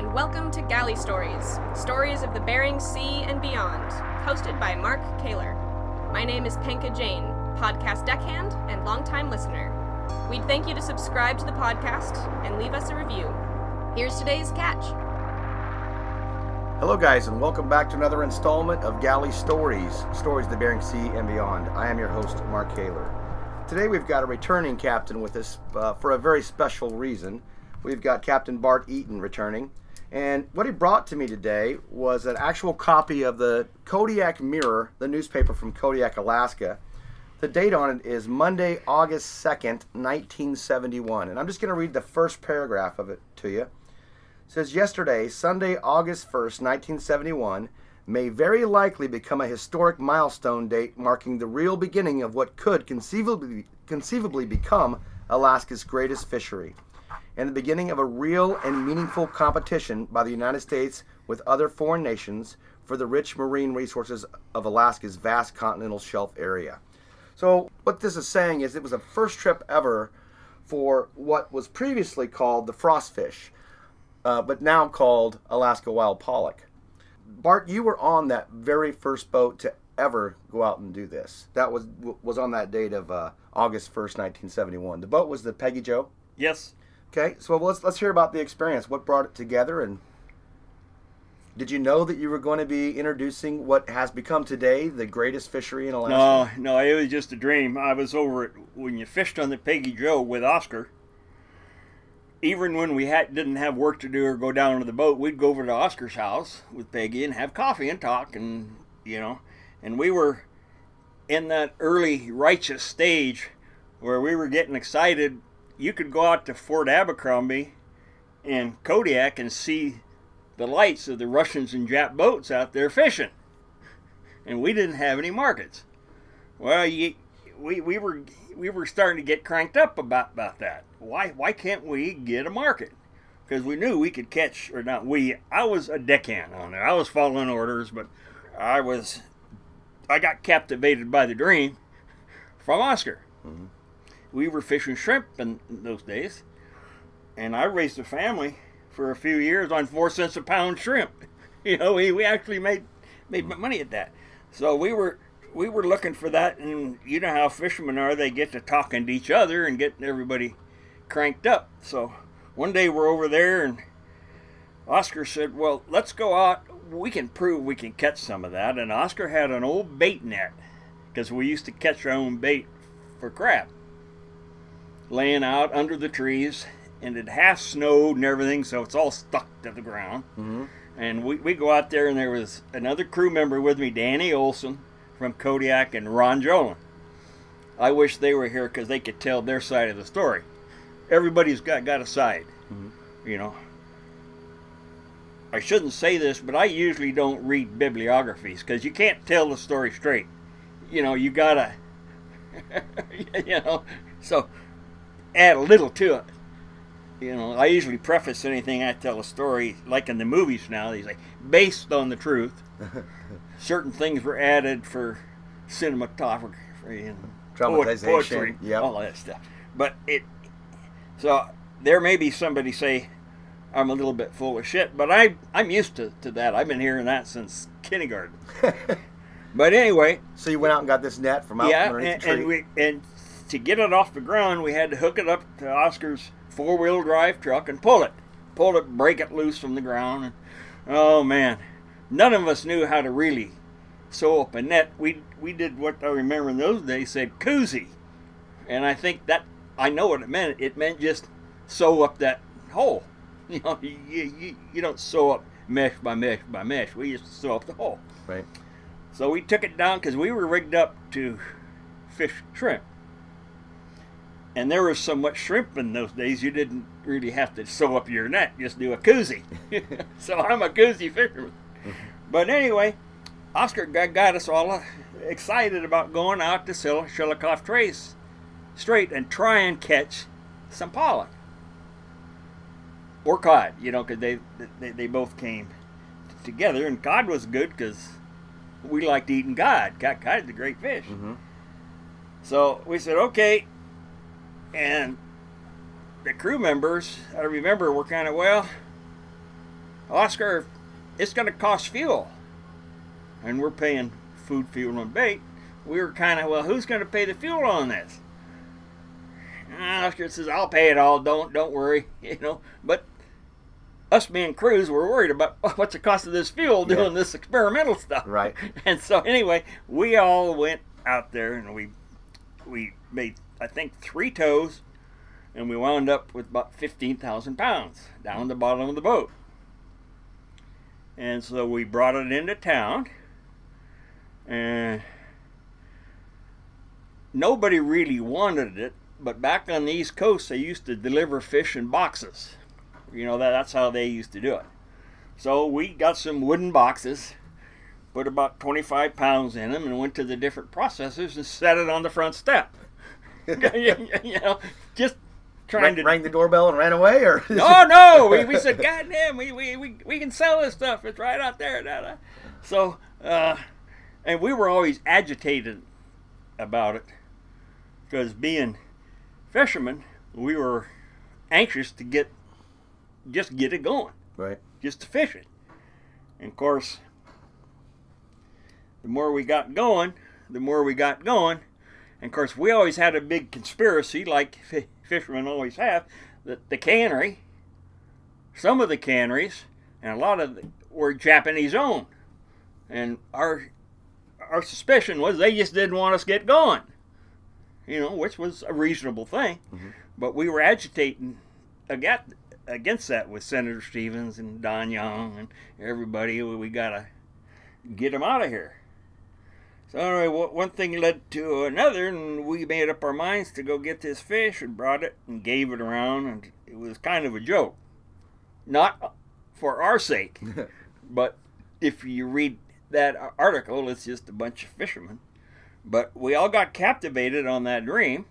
and welcome to Galley Stories Stories of the Bering Sea and Beyond, hosted by Mark Kaler. My name is Penka Jane, podcast deckhand and longtime listener. We'd thank you to subscribe to the podcast and leave us a review. Here's today's catch. Hello, guys, and welcome back to another installment of Galley Stories Stories of the Bering Sea and Beyond. I am your host, Mark Kaler. Today we've got a returning captain with us uh, for a very special reason. We've got Captain Bart Eaton returning. And what he brought to me today was an actual copy of the Kodiak Mirror, the newspaper from Kodiak, Alaska. The date on it is Monday, August 2nd, 1971. And I'm just going to read the first paragraph of it to you. It says, Yesterday, Sunday, August 1st, 1971, may very likely become a historic milestone date marking the real beginning of what could conceivably, conceivably become Alaska's greatest fishery and the beginning of a real and meaningful competition by the United States with other foreign nations for the rich marine resources of Alaska's vast continental shelf area. So, what this is saying is it was the first trip ever for what was previously called the frostfish, uh, but now called Alaska wild pollock. Bart, you were on that very first boat to ever go out and do this. That was was on that date of uh, August first, nineteen seventy one. The boat was the Peggy Joe. Yes. Okay, so let's let's hear about the experience. What brought it together, and did you know that you were going to be introducing what has become today the greatest fishery in Alaska? No, no, it was just a dream. I was over at when you fished on the Peggy Joe with Oscar. Even when we had didn't have work to do or go down to the boat, we'd go over to Oscar's house with Peggy and have coffee and talk, and you know, and we were in that early righteous stage where we were getting excited you could go out to Fort Abercrombie and Kodiak and see the lights of the Russians and Jap boats out there fishing. And we didn't have any markets. Well, you, we, we were we were starting to get cranked up about, about that. Why why can't we get a market? Because we knew we could catch or not we I was a deckhand on there. I was following orders, but I was I got captivated by the dream from Oscar. Mm-hmm we were fishing shrimp in those days, and I raised a family for a few years on four cents a pound shrimp. You know, we, we actually made made mm-hmm. money at that. So we were we were looking for that, and you know how fishermen are; they get to talking to each other and getting everybody cranked up. So one day we're over there, and Oscar said, "Well, let's go out. We can prove we can catch some of that." And Oscar had an old bait net because we used to catch our own bait for crab laying out under the trees, and it half snowed and everything, so it's all stuck to the ground. Mm-hmm. And we, we go out there, and there was another crew member with me, Danny Olson from Kodiak, and Ron Jolin. I wish they were here because they could tell their side of the story. Everybody's got, got a side, mm-hmm. you know. I shouldn't say this, but I usually don't read bibliographies because you can't tell the story straight. You know, you gotta, you know. So add a little to it. You know, I usually preface anything I tell a story, like in the movies now, these like based on the truth. Certain things were added for cinematography and poetry, yep. all that stuff. But it, so there may be somebody say, I'm a little bit full of shit, but I, I'm used to, to that. I've been hearing that since kindergarten. but anyway. So you went out and got this net from out yeah, and, and, we, and to get it off the ground, we had to hook it up to Oscar's four wheel drive truck and pull it. Pull it, break it loose from the ground. And, oh man, none of us knew how to really sew up a net. We, we did what I remember in those days said koozie. And I think that, I know what it meant. It meant just sew up that hole. You know, you, you, you don't sew up mesh by mesh by mesh. We used to sew up the hole. Right. So we took it down because we were rigged up to fish shrimp and there was so much shrimp in those days you didn't really have to sew up your net just do a koozie. So i'm a koozie fisherman. But anyway oscar got us all excited about going out to Shelikof Trace Strait and try and catch some pollock or cod you know because they, they, they both came together and cod was good because we liked eating cod. Cod, cod is a great fish. Mm-hmm. so we said okay and the crew members, I remember, were kind of, well, Oscar, it's going to cost fuel. And we're paying food, fuel, and bait. We were kind of, well, who's going to pay the fuel on this? And Oscar says, I'll pay it all. Don't don't worry, you know. But us being crews were worried about what's the cost of this fuel doing Yeah. this experimental stuff. Right. And so anyway, we all went out there and we we made I think three tows, and we wound up with about fifteen thousand pounds down the bottom of the boat. And so we brought it into town, and nobody really wanted it. But back on the East Coast, they used to deliver fish in boxes. You know that that's how they used to do it. So we got some wooden boxes, put about 25 pounds in them, and went to the different processors and set it on the front step. you know, just trying Rang, to. rang the doorbell and ran away, or No, no, we, we said, God damn, we, we, we, we can sell this stuff. It's right out there. Da, da. So, uh, and we were always agitated about it because being fishermen, we were anxious to get just get it going right? just to fish it. And of course, the more we got going, the more we got going. And of course, we always had a big conspiracy, like fi- fishermen always have, that the cannery, some of the canneries, and a lot of them were Japanese owned. And our our suspicion was they just didn't want us to get going. You know, which was a reasonable thing. Mm-hmm. But we were agitating against, against that with Senator Stevens and Don Young and everybody. We got to get them out of here. So anyway, one one thing led to another, and we made up our minds to go get this fish and brought it and gave it around, and it was kind of a joke. Not for our sake, but if you read that article, it's just a bunch of fishermen. But we all got captivated on that dream,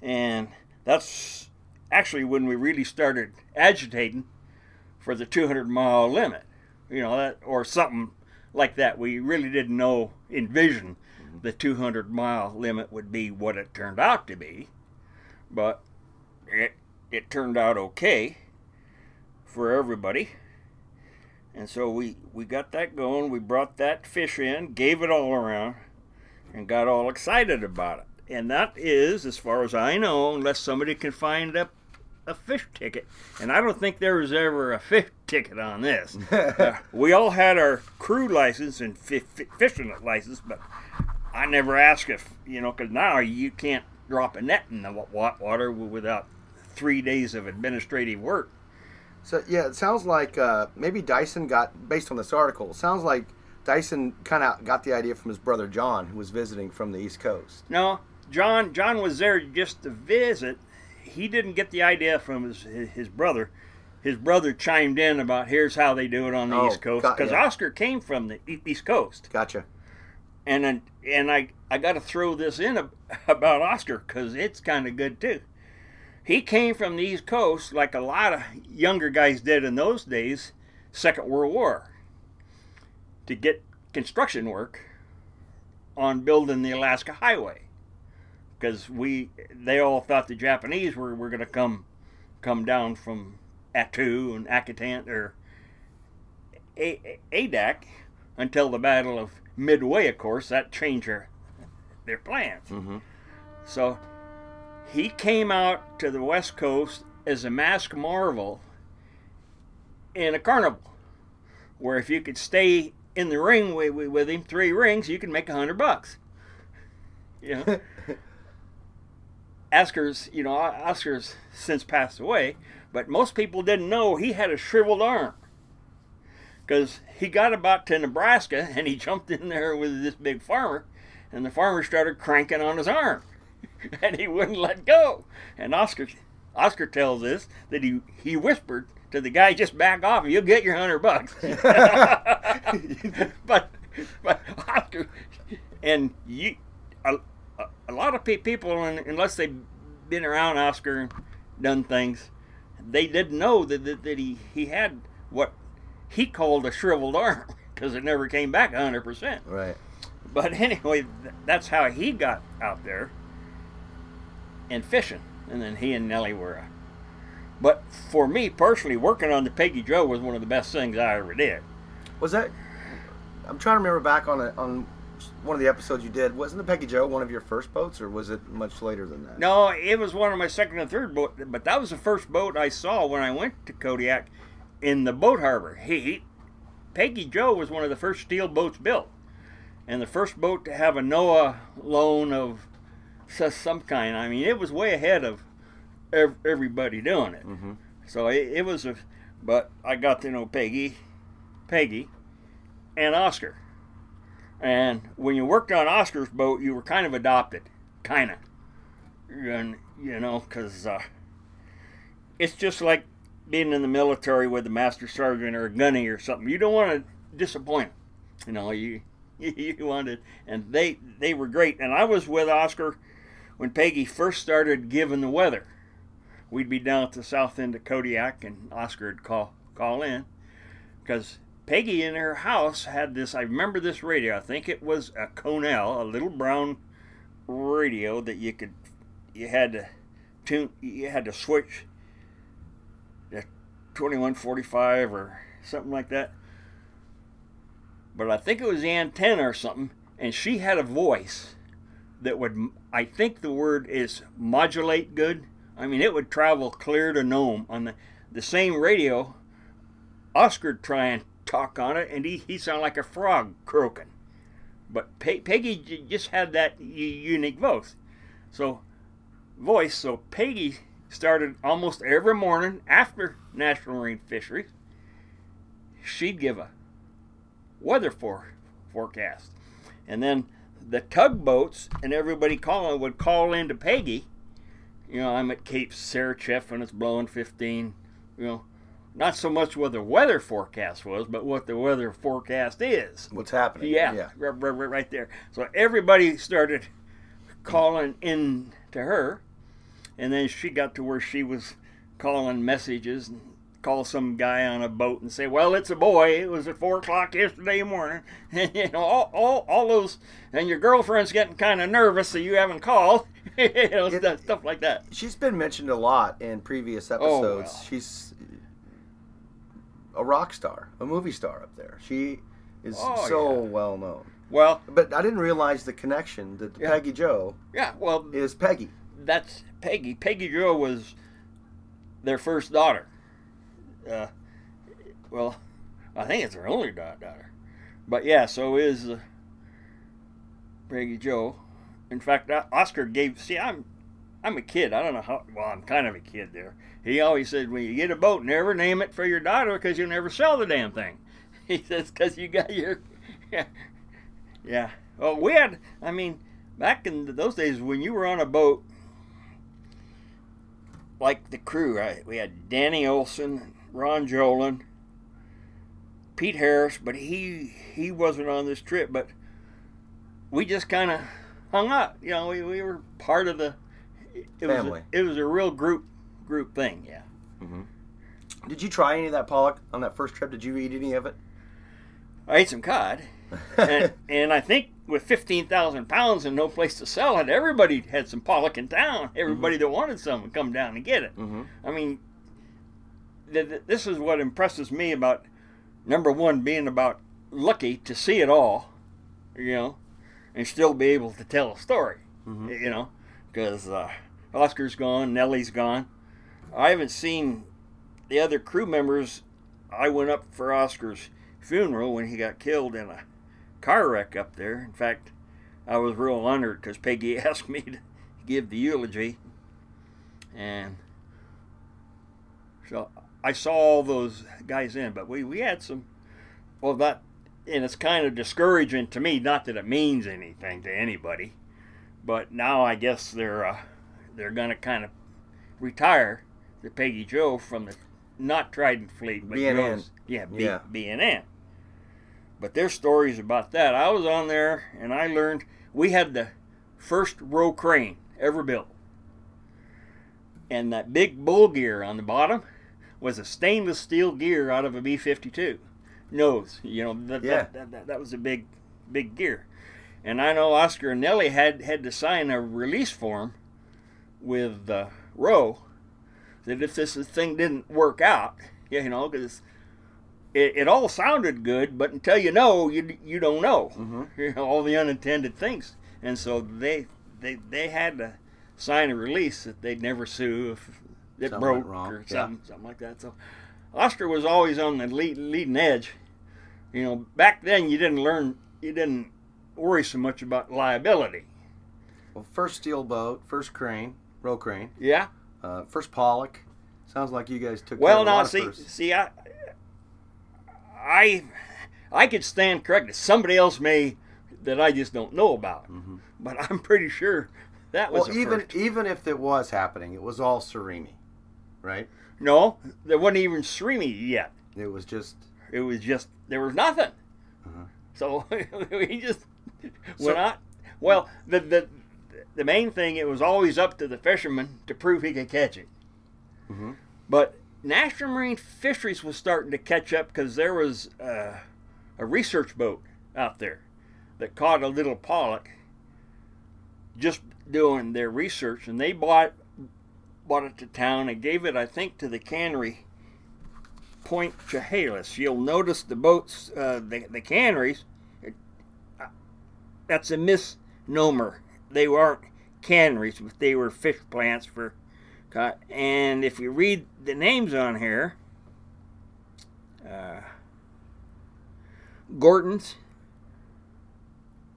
and that's actually when we really started agitating for the 200 mile limit, you know, that or something like that. We really didn't know, envision mm-hmm. the 200 mile limit would be what it turned out to be, but it it turned out okay for everybody. And so we, we got that going. We brought that fish in, gave it all around, and got all excited about it. And that is, as far as I know, unless somebody can find a, a fish ticket. And I don't think there was ever a fish ticket on this. Uh, we all had our crew license and fi- fi- fishing license, but I never asked if, you know, because now you can't drop a net in the wa- wa- water without three days of administrative work. So yeah, it sounds like uh, maybe Dyson got based on this article. It sounds like Dyson kind of got the idea from his brother John, who was visiting from the East Coast. No, John. John was there just to visit. He didn't get the idea from his his brother. His brother chimed in about here's how they do it on the Oh, East Coast because yeah. Oscar came from the East Coast, Gotcha. and and I I got to throw this in about Oscar because it's kind of good too. He came from the East Coast like a lot of younger guys did in those days, Second World War, to get construction work on building the Alaska Highway because we they all thought the Japanese were, were going to come come down from Attu and Akutan or A- A- Adak until the Battle of Midway, of course, that changed their, their plans. Mhm. So he came out to the West Coast as a masked marvel in a carnival, where if you could stay in the ring with, with, with him three rings, you can make a hundred bucks. You know. Oscar's, you know, Oscar's since passed away, but most people didn't know he had a shriveled arm. Because he got about to Nebraska and he jumped in there with this big farmer, and the farmer started cranking on his arm, and he wouldn't let go. And Oscar, Oscar tells us that he he whispered to the guy, "Just back off, and you'll get your hundred bucks." but but Oscar and you a, a, lot of pe- people, unless they've been around Oscar and done things, they didn't know that, that, that he, he had what he called a shriveled arm because it never came back 100%. Right. But anyway, th- that's how he got out there and fishing. And then he and Nellie were a But for me personally, working on the Peggy Joe was one of the best things I ever did. Was that? I'm trying to remember back on a, on one of the episodes you did. Wasn't the Peggy Joe one of your first boats, or was it much later than that? No, it was one of my second and third boat, but that was the first boat I saw when I went to Kodiak in the boat harbor. He, he Peggy Joe was one of the first steel boats built, and the first boat to have a NOAA loan of some kind. I mean, it was way ahead of everybody doing it. Mm-hmm. So it, it was a, but I got to know Peggy, Peggy, and Oscar. And when you worked on Oscar's boat, you were kind of adopted, kind of, and you know, because uh, it's just like being in the military with a master sergeant or a gunny or something. You don't want to disappoint. Them. You know, you you wanted, and they they were great. And I was with Oscar when Peggy first started giving the weather. We'd be down at the south end of Kodiak, and Oscar would call call in because Peggy in her house had this. I remember this radio. I think it was a Cornell, a little brown radio that you could you had to tune. You had to switch to 2145 or something like that. But I think it was the antenna or something, and she had a voice that would. I think the word is modulate good. I mean, it would travel clear to Nome on the the same radio. Oscar try and talk on it, and he, he sounded like a frog croaking. But Pe- Peggy just had that unique voice. So, voice. So Peggy started almost every morning after National Marine Fisheries. She'd give a weather for, forecast, and then the tugboats and everybody calling would call into Peggy. You know, I'm at Cape Sarichef and it's blowing 15. You know, not so much what the weather forecast was, but what the weather forecast is. What's happening? Yeah, yeah. Right, right, right there. So everybody started calling in to her, and then she got to where she was calling messages and call some guy on a boat and say, "Well, it's a boy. It was at four o'clock yesterday morning." And you know, all, all, all those, and your girlfriend's getting kind of nervous, so you haven't called. you know, it, stuff, stuff, like that. She's been mentioned a lot in previous oh, episodes. Oh, well. She's a rock star, a movie star up there. She is oh, so yeah. well known. Well, but I didn't realize the connection that yeah. Peggy Joe. Yeah, well, is Peggy. That's Peggy. Peggy Joe was their first daughter. Uh, well, I think it's her only daughter. But yeah, so is uh, Peggy Joe. In fact, Oscar gave. See, I'm I'm a kid. I don't know how. Well, I'm kind of a kid there. He always said, when you get a boat, never name it for your daughter because you'll never sell the damn thing. He says, because you got your. Yeah. Yeah. Well, we had. I mean, back in those days when you were on a boat, like the crew, right? We had Danny Olson, Ron Jolin, Pete Harris, but he he wasn't on this trip. But we just kind of hung out. You know, we, we were part of the it family. Was a, it was a real group group thing. Yeah. Mm-hmm. Did you try any of that pollock on that first trip? Did you eat any of it? I ate some cod, and, and, I think with fifteen thousand pounds and no place to sell it, everybody had some pollock in town. Everybody mm-hmm. that wanted some would come down and get it. Mm-hmm. I mean, th- th- this is what impresses me about number one being about lucky to see it all, you know, and still be able to tell a story, mm-hmm. you know, because uh, Oscar's gone, Nellie's gone. I haven't seen the other crew members. I went up for Oscar's funeral when he got killed in a car wreck up there. In fact, I was real honored because Peggy asked me to give the eulogy. And so I saw all those guys in, but we, we had some, well, that, and it's kind of discouraging to me, not that it means anything to anybody, but now I guess they're, uh, they're going to kind of retire the Peggy Joe from the not Trident fleet, but BNN. yeah, B, yeah, BNN. But there's stories about that. I was on there and I learned we had the first row crane ever built, and that big bull gear on the bottom was a stainless steel gear out of a B-52 nose. You know, that, yeah. that, that, that, that was a big, big gear. And I know Oscar and Nellie had had to sign a release form with uh, Rowe that if this thing didn't work out, you know, because it, it all sounded good, but until you know, you you don't know Mhm. you know, all the unintended things, and so they they they had to sign a release that they'd never sue if it Something broke or yeah. something something like that. So Oscar was always on the lead, leading edge. You know, back then you didn't learn, you didn't worry so much about liability. Well, first steel boat, first crane, row crane, Yeah. uh, first pollock. Sounds like you guys took. Well, now see, firsts. see, I, I, I could stand corrected. Somebody else may that I just don't know about, but I'm pretty sure that was Mm-hmm. Well, even first. even if it was happening, it was all Surimi, right? No, there wasn't even Surimi yet. It was just It was just there was nothing. Uh-huh. So we just So- went out. Well, the the the main thing it was always up to the fisherman to prove he could catch it. Mhm. But National Marine Fisheries was starting to catch up because there was uh, a research boat out there that caught a little pollock just doing their research, and they bought bought it to town and gave it, I think, to the cannery Point Chehalis. You'll notice the boats, uh, the, the canneries, that's a misnomer. They weren't canneries, but they were fish plants for caught. And if you read the names on here, uh, Gorton's,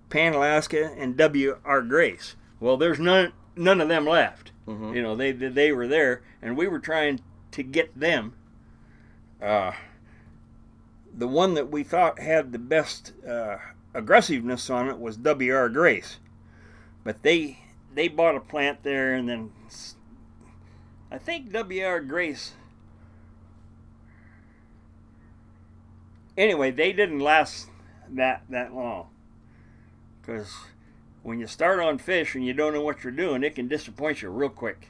Pan Alaska, and W.R. Grace. Well, there's none none of them left. Mhm. You know, they they were there, and we were trying to get them. Uh, the one that we thought had the best uh, aggressiveness on it was W.R. Grace, but they they bought a plant there, and then I think W.R. Grace. Anyway, they didn't last that that long, because when you start on fish and you don't know what you're doing, it can disappoint you real quick.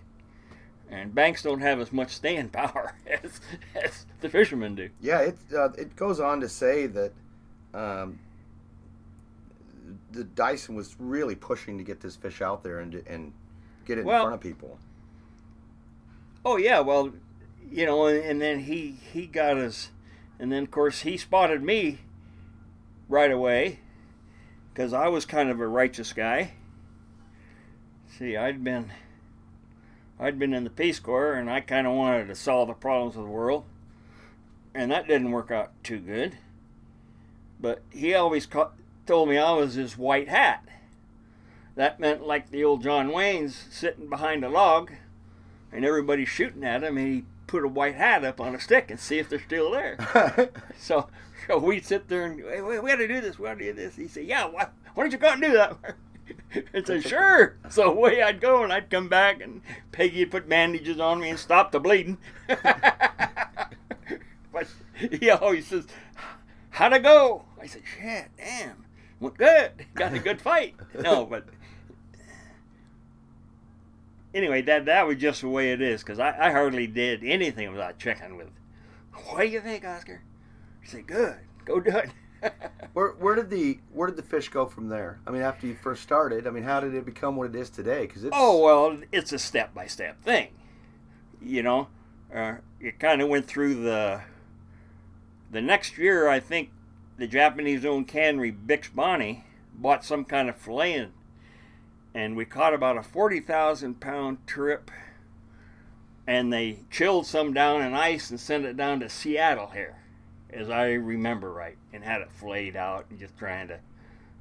And banks don't have as much staying power as, as the fishermen do. yeah. It uh, it goes on to say that um, the Dyson was really pushing to get this fish out there and and get it Well- in front of people. Oh yeah, well, you know, and, and then he he got us, and then of course he spotted me right away because I was kind of a righteous guy. See, I'd been I'd been in the Peace Corps, and I kind of wanted to solve the problems of the world, and that didn't work out too good. But he always ca- told me I was his white hat. That meant like the old John Wayne's sitting behind a log and everybody shooting at him, and he put a white hat up on a stick and see if they're still there. so, so we sit there and "Hey, we, we got to do this. We got to do this. He said, "Yeah, why, why don't you go out and do that?" and said, "Sure." So away I'd go, and I'd come back, and Peggy would put bandages on me and stop the bleeding. but he always says, "How'd it go?" I said, "Shit, damn, went good. Got a good fight." No, but anyway, that that was just the way it is because I, I hardly did anything without checking with. What do you think, Oscar? He said, "Good, go do it." Where where did the where did the fish go from there? I mean, after you first started, I mean, how did it become what it is today? Because it's oh well, it's a step by step thing. You know, uh, it kind of went through the. The next year, I think the Japanese-owned cannery Bix Bonnie bought some kind of filleting, and we caught about a forty thousand pound trip. And they chilled some down in ice and sent it down to Seattle here, as I remember right, and had it filleted out and just trying to,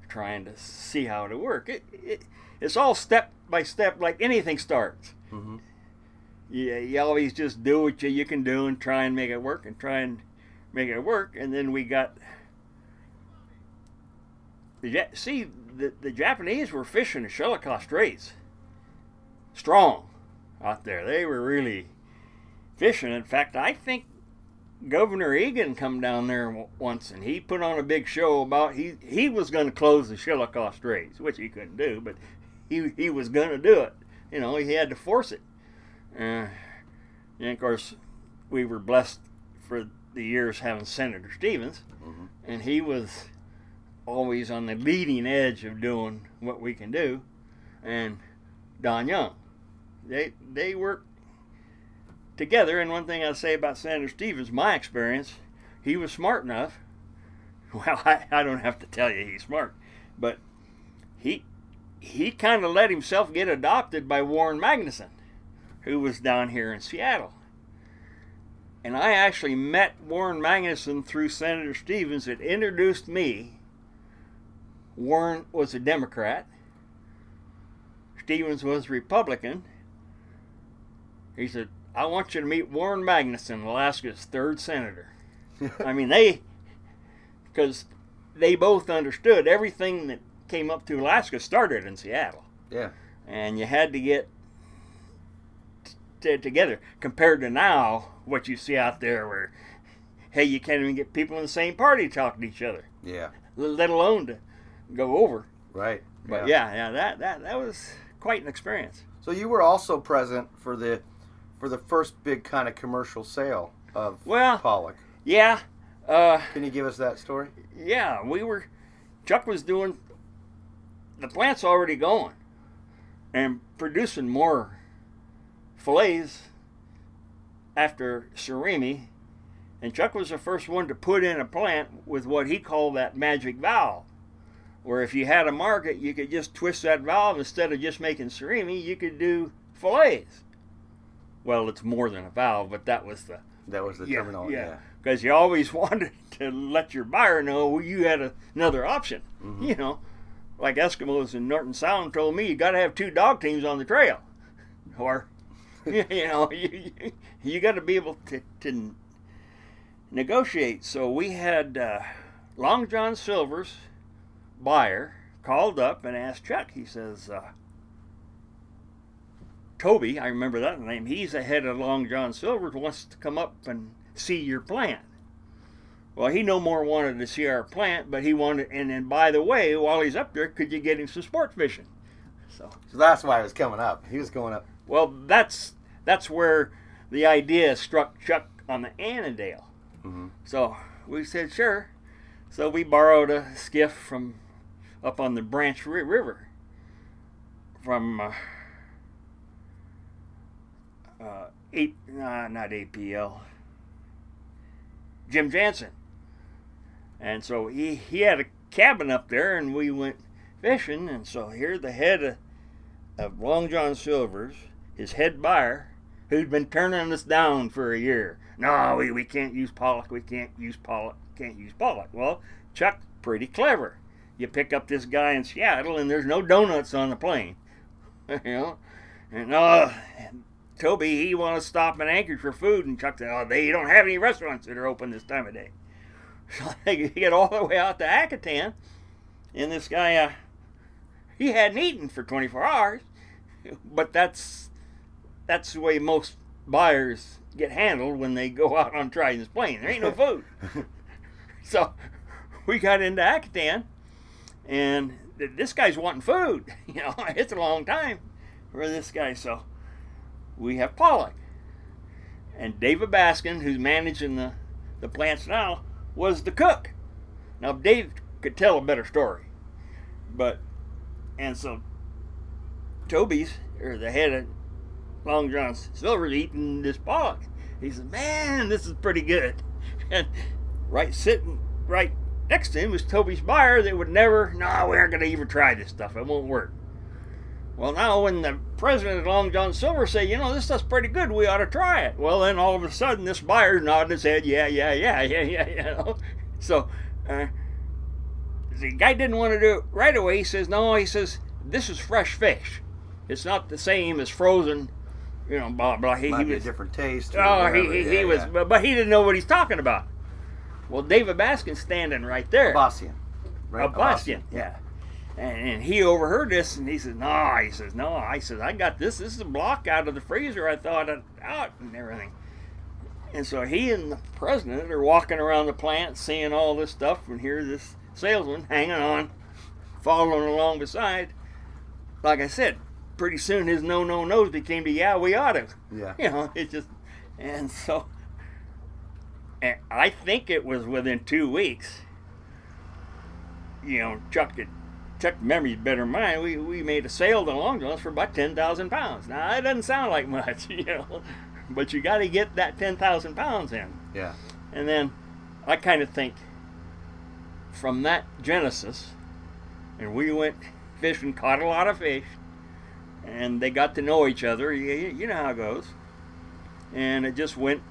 trying to see how it work. It, it it's all step by step, like anything starts. Mhm. You, you always just do what you, you can do and try and make it work and try and make it work. And then we got the Ja- see the, the Japanese were fishing the Shelikof Straits strong out there. They were really fishing. In fact, I think Governor Egan come down there once and he put on a big show about he he was going to close the Shelikof Straits, which he couldn't do, but he he was going to do it. You know, he had to force it. Uh, and of course, we were blessed for the years having Senator Stevens, Mhm. and he was always on the leading edge of doing what we can do, and Don Young. They they work together. And one thing I say about Senator Stevens, my experience, he was smart enough. Well, I, I don't have to tell you he's smart, but he he kind of let himself get adopted by Warren Magnuson, who was down here in Seattle. And I actually met Warren Magnuson through Senator Stevens. that introduced me. Warren was a Democrat. Stevens was Republican. He said, I want you to meet Warren Magnuson, Alaska's third senator. I mean, they, because they both understood everything that came up to Alaska started in Seattle. Yeah. And you had to get t- together compared to now, what you see out there where, hey, you can't even get people in the same party talking to each other, Yeah. let alone to go over. Right. But yeah, yeah, that, that, that was quite an experience. So you were also present for the for the first big kind of commercial sale of Well, Pollock. yeah, uh, Can you give us that story? yeah, we were, Chuck was doing, the plant's already going and producing more fillets after Surimi. And Chuck was the first one to put in a plant with what he called that magic valve. Where if you had a market, you could just twist that valve instead of just making surimi, you could do fillets. Well, it's more than a valve, but that was the That was the yeah, terminology. yeah. Because you always wanted to let your buyer know you had a, another option. Mm-hmm. You know, like Eskimos in Norton Sound told me, you got to have two dog teams on the trail, or you know, you you, you got to be able to, to negotiate. So we had uh, Long John Silver's buyer called up and asked Chuck. He says. Uh, Toby, I remember that name. He's the head of Long John Silver's. Wants to come up and see your plant. Well, he no more wanted to see our plant, but he wanted. And then, by the way, while he's up there, could you get him some sport fishing? So, So that's why it was coming up. He was going up. well, that's that's where the idea struck Chuck on the Annandale. Mhm. So we said sure. So we borrowed a skiff from up on the Branch Ri- River from uh, uh, eight, nah, not APL, Jim Jansen. And so he, he had a cabin up there, and we went fishing. And so here the head of, of Long John Silver's, his head buyer, who'd been turning us down for a year. No, we, we can't use pollock. We can't use pollock. Can't use pollock. Well, Chuck, pretty clever. You pick up this guy in Seattle, and there's no donuts on the plane. you know, and uh, Toby, he want to stop in Anchorage for food, and Chuck said, "Oh, they don't have any restaurants that are open this time of day." So they get all the way out to Akutan, and this guy, uh, he hadn't eaten for 24 hours, but that's that's the way most buyers get handled when they go out on Trident's plane. There ain't no food. so we got into Akutan, and th- this guy's wanting food. You know, it's a long time for this guy. So we have Pollock. And David Baskin, who's managing the, the plants now, was the cook. Now, Dave could tell a better story. But, and so Toby's, or the head of Long John Silver's eating this Pollock. He said, Man, this is pretty good. And right sitting right next to him was Toby's buyer that would never, no, we aren't going to even try this stuff. It won't work. Well, now when the president of Long John Silver say, you know, this stuff's pretty good, we ought to try it. Well, then all of a sudden this buyer nodded his head, yeah, yeah, yeah, yeah, yeah, you know. So uh, the guy didn't want to do it right away. He says, no, he says, this is fresh fish. It's not the same as frozen, you know, blah, blah. He, Might he be a different taste. Oh, he, whatever. he, Yeah, he was, yeah. but, but he didn't know what he's talking about. Well, David Baskin's standing right there. Abassian. Right? A Bastian, yeah. And, and he overheard this, and he says, "No," he says, "No." I says, "I got this. This is a block out of the freezer. I thought it out and everything." And so he and the president are walking around the plant, seeing all this stuff, and here this salesman hanging on, following along beside. Like I said, pretty soon his no, no, no's became the yeah, we ought to. Yeah. You know, it just, and so, and I think it was within two weeks. You know, Chuck had, Chuck memory's better than mine. We we made a sale to Long John's for about ten thousand pounds. Now that doesn't sound like much, you know, but you got to get that 10,000 pounds in. Yeah. And then I kind of think from that genesis, and we went fishing, caught a lot of fish, and they got to know each other. You, you know how it goes. And it just went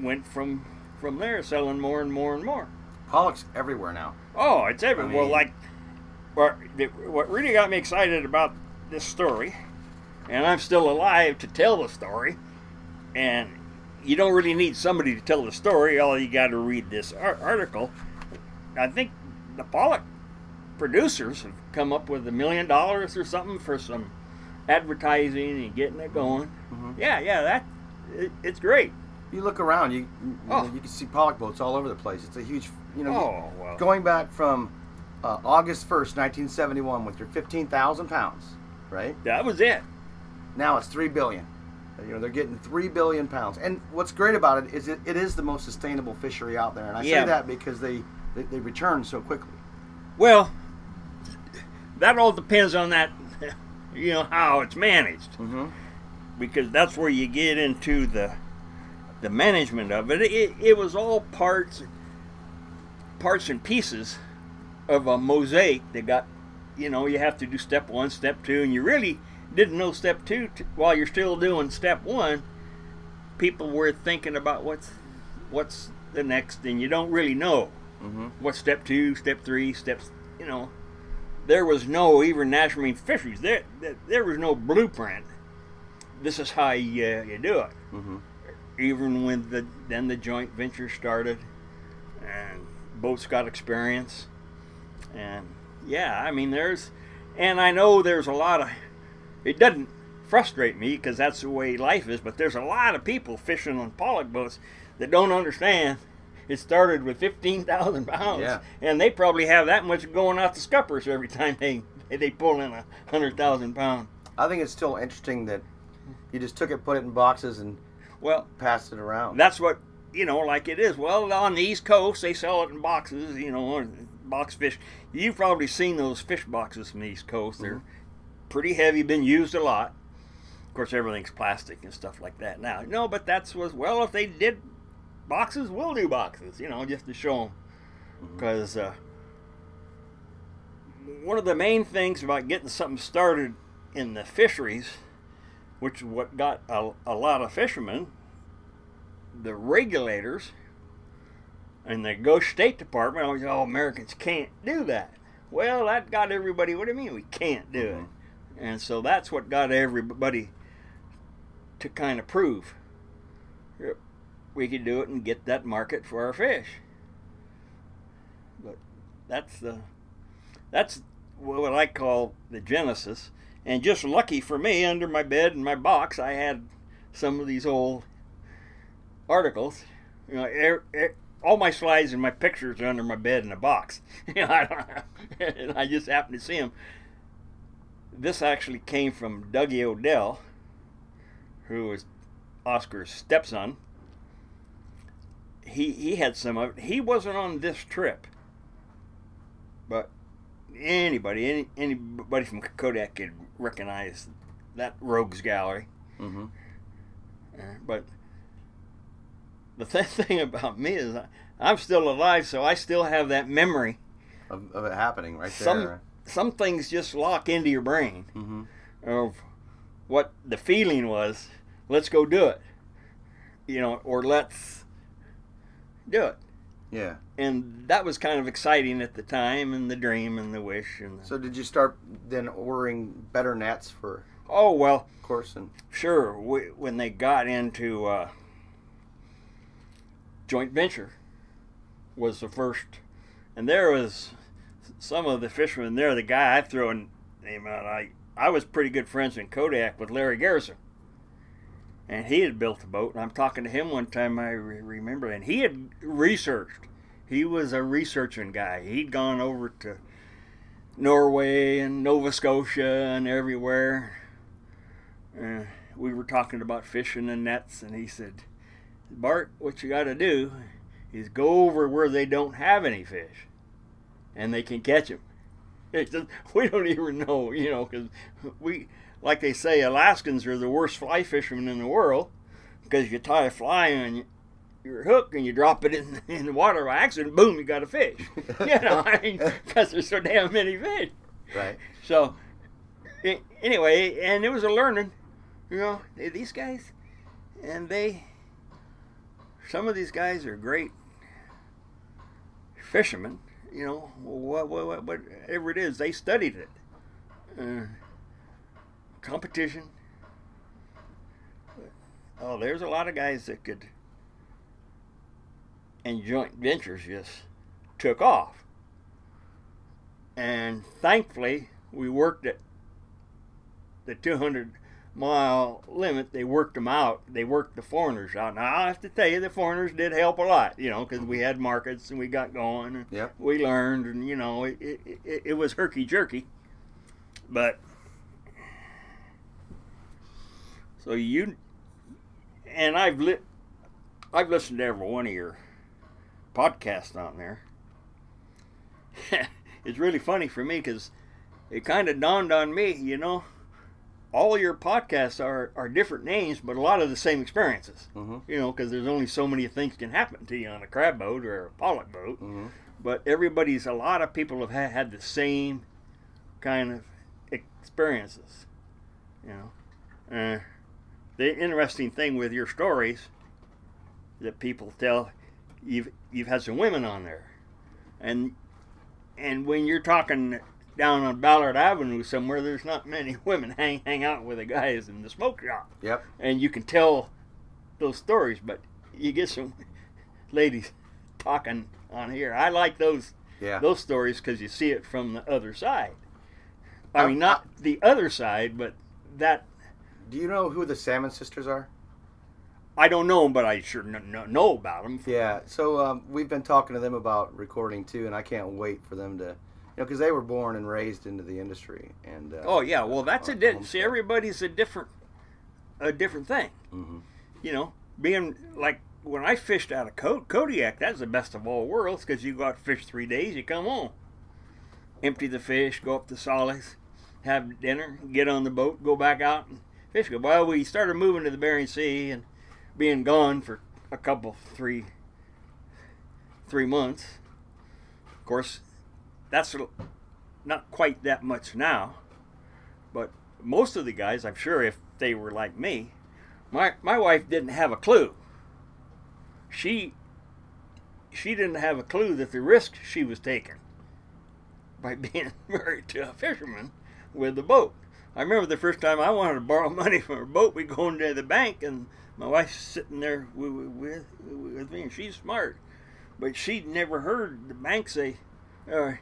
went from from there, selling more and more and more. Pollock's everywhere now. Oh, it's everywhere. I well, like what, what really got me excited about this story, and I'm still alive to tell the story, and you don't really need somebody to tell the story. All you got to read this ar- article. I think the Pollock producers have come up with a million dollars or something for some advertising and getting it going. Mhm. Yeah, yeah, that it, it's great. You look around, you you, Oh. you can see pollock boats all over the place. It's a huge, you know, Oh well. going back from uh, August 1st, 1971, with your 15,000 pounds, right? That was it. Now it's 3 billion. You know, they're getting 3 billion pounds. And what's great about it is it, it is the most sustainable fishery out there. And I Yeah. say that because they, they, they return so quickly. Well, that all depends on that, you know, how it's managed, Mm-hmm. because that's where you get into the the management of it. It, it was all parts, parts and pieces of a mosaic that got, you know, you have to do step one, step two, and you really didn't know step two t- while you're still doing step one. People were thinking about what's what's the next, and you don't really know Mm-hmm. what step two, step three, steps. You know, there was no even national marine fisheries. There, there, there was no blueprint. This is how you, uh, you do it. Mm-hmm. Even when the then the joint venture started, and boats got experience, and yeah, I mean there's, and I know there's a lot of. It doesn't frustrate me because that's the way life is. But there's a lot of people fishing on pollock boats that don't understand. It started with fifteen thousand pounds, Yeah. and they probably have that much going out the scuppers every time they they pull in a hundred thousand pound. I think it's still interesting that you just took it, put it in boxes, and Well, pass it around. that's what you know, like it is. Well, on the East Coast, they sell it in boxes. You know, box fish. You've probably seen those fish boxes from the East Coast. They're pretty heavy, been used a lot. Of course, everything's plastic and stuff like that now. No, but that's was well. If they did boxes, we'll do boxes. You know, just to show them. Because uh, one of the main things about getting something started in the fisheries, which is what got a, a lot of fishermen, the regulators and the Ghost State Department always, oh, Americans can't do that. Well, that got everybody, what do you mean we can't do it? Mm-hmm. And so that's what got everybody to kind of prove we could do it and get that market for our fish. But that's the that's what I call the genesis. And just lucky for me, under my bed in my box, I had some of these old articles. You know, er, er, all my slides and my pictures are under my bed in a box. I and I just happened to see them. This actually came from Dougie Odell, who was Oscar's stepson. He he had some of it. He wasn't on this trip, but anybody, any, anybody from Kodiak could recognize that rogues gallery. Mm-hmm. Uh, but the th- thing about me is I, I'm still alive, so I still have that memory. Of, of it happening right Some there. some things just lock into your brain Mm-hmm. of what the feeling was. Let's go do it, you know, or let's do it. Yeah. And that was kind of exciting at the time, and the dream, and the wish, and the, So did you start then ordering better nets for, oh well, of course, and Sure, we, when they got into uh, joint venture was the first, and there was some of the fishermen there. The guy I throw a name out, I I was pretty good friends in Kodiak with Larry Garrison, and he had built a boat. And I'm talking to him one time. I re- remember, and he had researched. He was a researching guy. He'd gone over to Norway and Nova Scotia and everywhere. Uh, we were talking about fishing and nets, and he said, Bart, what you got to do is go over where they don't have any fish and they can catch them. We don't even know, you know, because we, like they say, Alaskans are the worst fly fishermen in the world. because you tie a fly on your hook and you drop it in, in the water by accident, boom, you got a fish. you know, I mean, because there's so damn many fish. Right. So, a- anyway, and it was a learning, you know, these guys, and they, some of these guys are great fishermen, you know, what, what, what, whatever it is, they studied it. Uh, competition. Oh, there's a lot of guys that could, and joint ventures just took off. And thankfully, we worked at the 200 mile limit. They worked them out. They worked the foreigners out. Now, I have to tell you, the foreigners did help a lot, you know, because we had markets and we got going. And Yep. We learned, and, you know, it, it, it, it was herky jerky. But, so you, and I've lit, I've listened to every one of your podcasts on there. it's really funny for me because it kind of dawned on me, you know, all your podcasts are, are different names, but a lot of the same experiences. Mhm. You know, because there's only so many things can happen to you on a crab boat or a pollock boat. Mhm. But everybody's, a lot of people have had, had the same kind of experiences. You know, uh, the interesting thing with your stories that people tell, you've you've had some women on there, and and when you're talking down on Ballard Avenue somewhere, there's not many women hang hang out with the guys in the smoke shop, Yep. and you can tell those stories. But you get some ladies talking on here. I like those Yeah. those stories because you see it from the other side. I I- mean, not the other side, but that Do you know who the Salmon Sisters are? I don't know them, but I sure know, about them. Yeah. So um, we've been talking to them about recording too, and I can't wait for them to, you know, because they were born and raised into the industry, and uh, Oh yeah, well that's a uh, di- see everybody's a different a different thing. Mhm. You know, being like when I fished out of Ko- Kodiak, that's the best of all worlds because you go out fish three days, you come home, empty the fish, go up to Solis, have dinner, get on the boat, go back out and fish. Go well, we started moving to the Bering Sea and being gone for a couple three three months. Of course, that's not quite that much now, but most of the guys, I'm sure, if they were like me, my my wife didn't have a clue. She she didn't have a clue that the risk she was taking by being married to a fisherman with a boat. I remember the first time I wanted to borrow money from a boat, we go into the bank and my wife's sitting there with, with, with me, and she's smart, but she'd never heard the bank say, uh,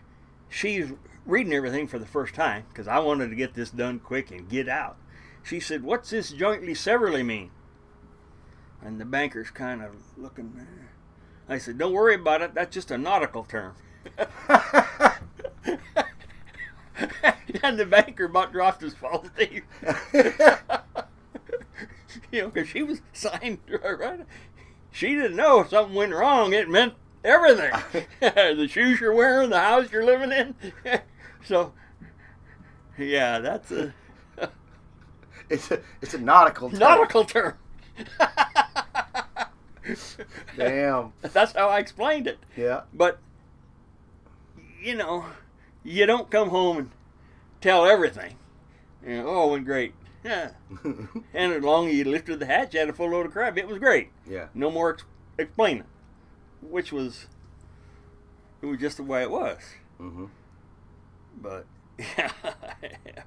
she's reading everything for the first time because I wanted to get this done quick and get out. She said, "What's this jointly severally mean?" And the banker's kind of looking. there. I said, "Don't worry about it. That's just a nautical term." and the banker about dropped his false teeth. you know, because she was signed right. She didn't know if something went wrong. It meant everything. the shoes you're wearing, the house you're living in. so, yeah, that's a it's a it's a nautical term. nautical term. Damn. That's how I explained it. Yeah. But you know, you don't come home and tell everything. You know, oh, it went great. Yeah. And as long as you lifted the hatch, you had a full load of crab. It was great. yeah. No more ex- explaining, which was it was just the way it was. Mm-hmm. But yeah,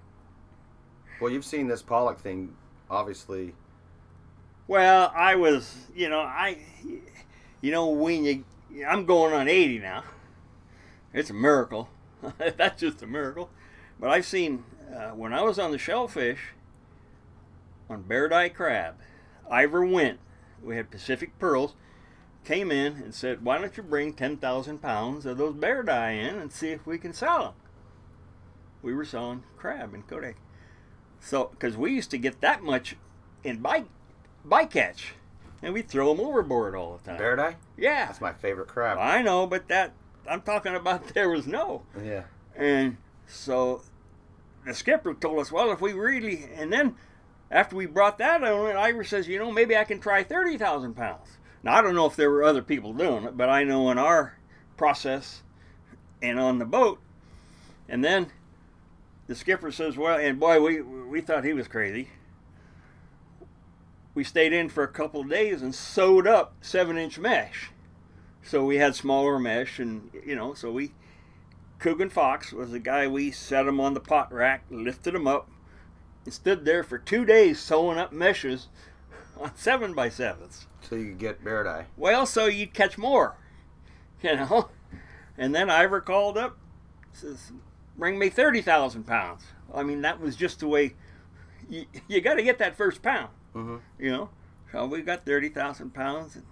Well, you've seen this pollock thing, obviously. well, I was, you know, I, you know, when you, I'm going on 80 now. It's a miracle. That's just a miracle. But I've seen uh, when I was on the shellfish on Bairdi Crab, Ivor went. We had Pacific Pearls. Came in and said, "Why don't you bring ten thousand pounds of those bairdi in and see if we can sell them?" We were selling crab in Kodiak, so because we used to get that much in by bycatch, and we throw them overboard all the time. Bairdi? yeah, That's my favorite crab. I know, but that I'm talking about there was no. Yeah. And so the skipper told us, well, if we really, and then after we brought that on, Ira says, you know, maybe I can try 30,000 pounds. Now, I don't know if there were other people doing it, but I know in our process and on the boat, and then the skipper says, well, and boy, we, we thought he was crazy. We stayed in for a couple of days and sewed up seven inch mesh. So we had smaller mesh, and, you know, so we, Coogan Fox was the guy we set him on the pot rack, lifted him up, and stood there for two days sewing up meshes on seven by sevens. So you could get bairdi. Well, so you'd catch more, you know. And then Ivor called up, says, "Bring me thirty thousand pounds." I mean, that was just the way. You, you got to get that first pound, Mm-hmm. you know. So we got thirty thousand pounds, and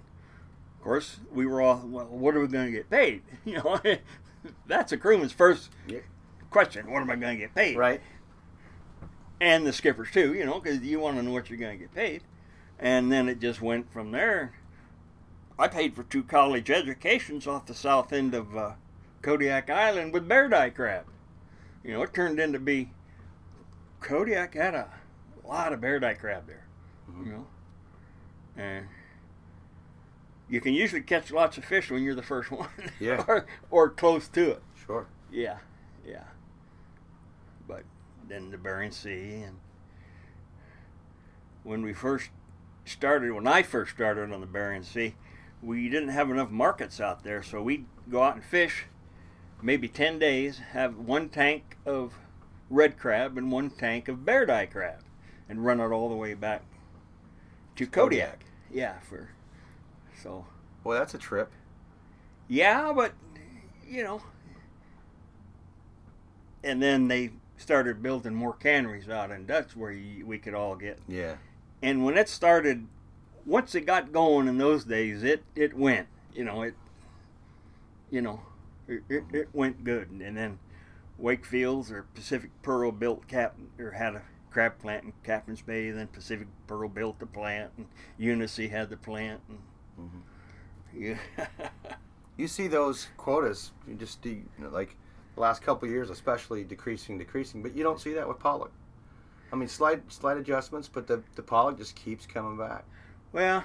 of course we were all, well, what are we going to get paid? You know, that's a crewman's first Yeah. question: What am I going to get paid? Right. and the skippers too, you know, because you want to know what you're going to get paid. And then it just went from there. I paid for two college educations off the south end of uh, Kodiak Island with bairdi crab. You know, it turned into be Kodiak had a lot of bairdi crab there. You know, and you can usually catch lots of fish when you're the first one, Yeah. or, or close to it. Sure. Yeah, yeah. But then the Bering Sea, and when we first started, when I first started on the Bering Sea, we didn't have enough markets out there, so we'd go out and fish maybe 10 days, have one tank of red crab and one tank of bairdi crab, and run it all the way back to Kodiak. Kodiak. Yeah, for so. Well, that's a trip. Yeah, but you know. And then they started building more canneries out and that's where you, we could all get. Yeah. And when it started, once it got going in those days, it it went. You know it. You know, it, it, it went good. And then Wakefield's or Pacific Pearl built cap or had a crab plant in Captain's Bay. Then Pacific Pearl built the plant, and UniSea had the plant. And Mm-hmm. yeah. You see those quotas, you just know, like the last couple years, especially decreasing, decreasing, but you don't see that with pollock. I mean, slight slight adjustments, but the the pollock just keeps coming back. Well,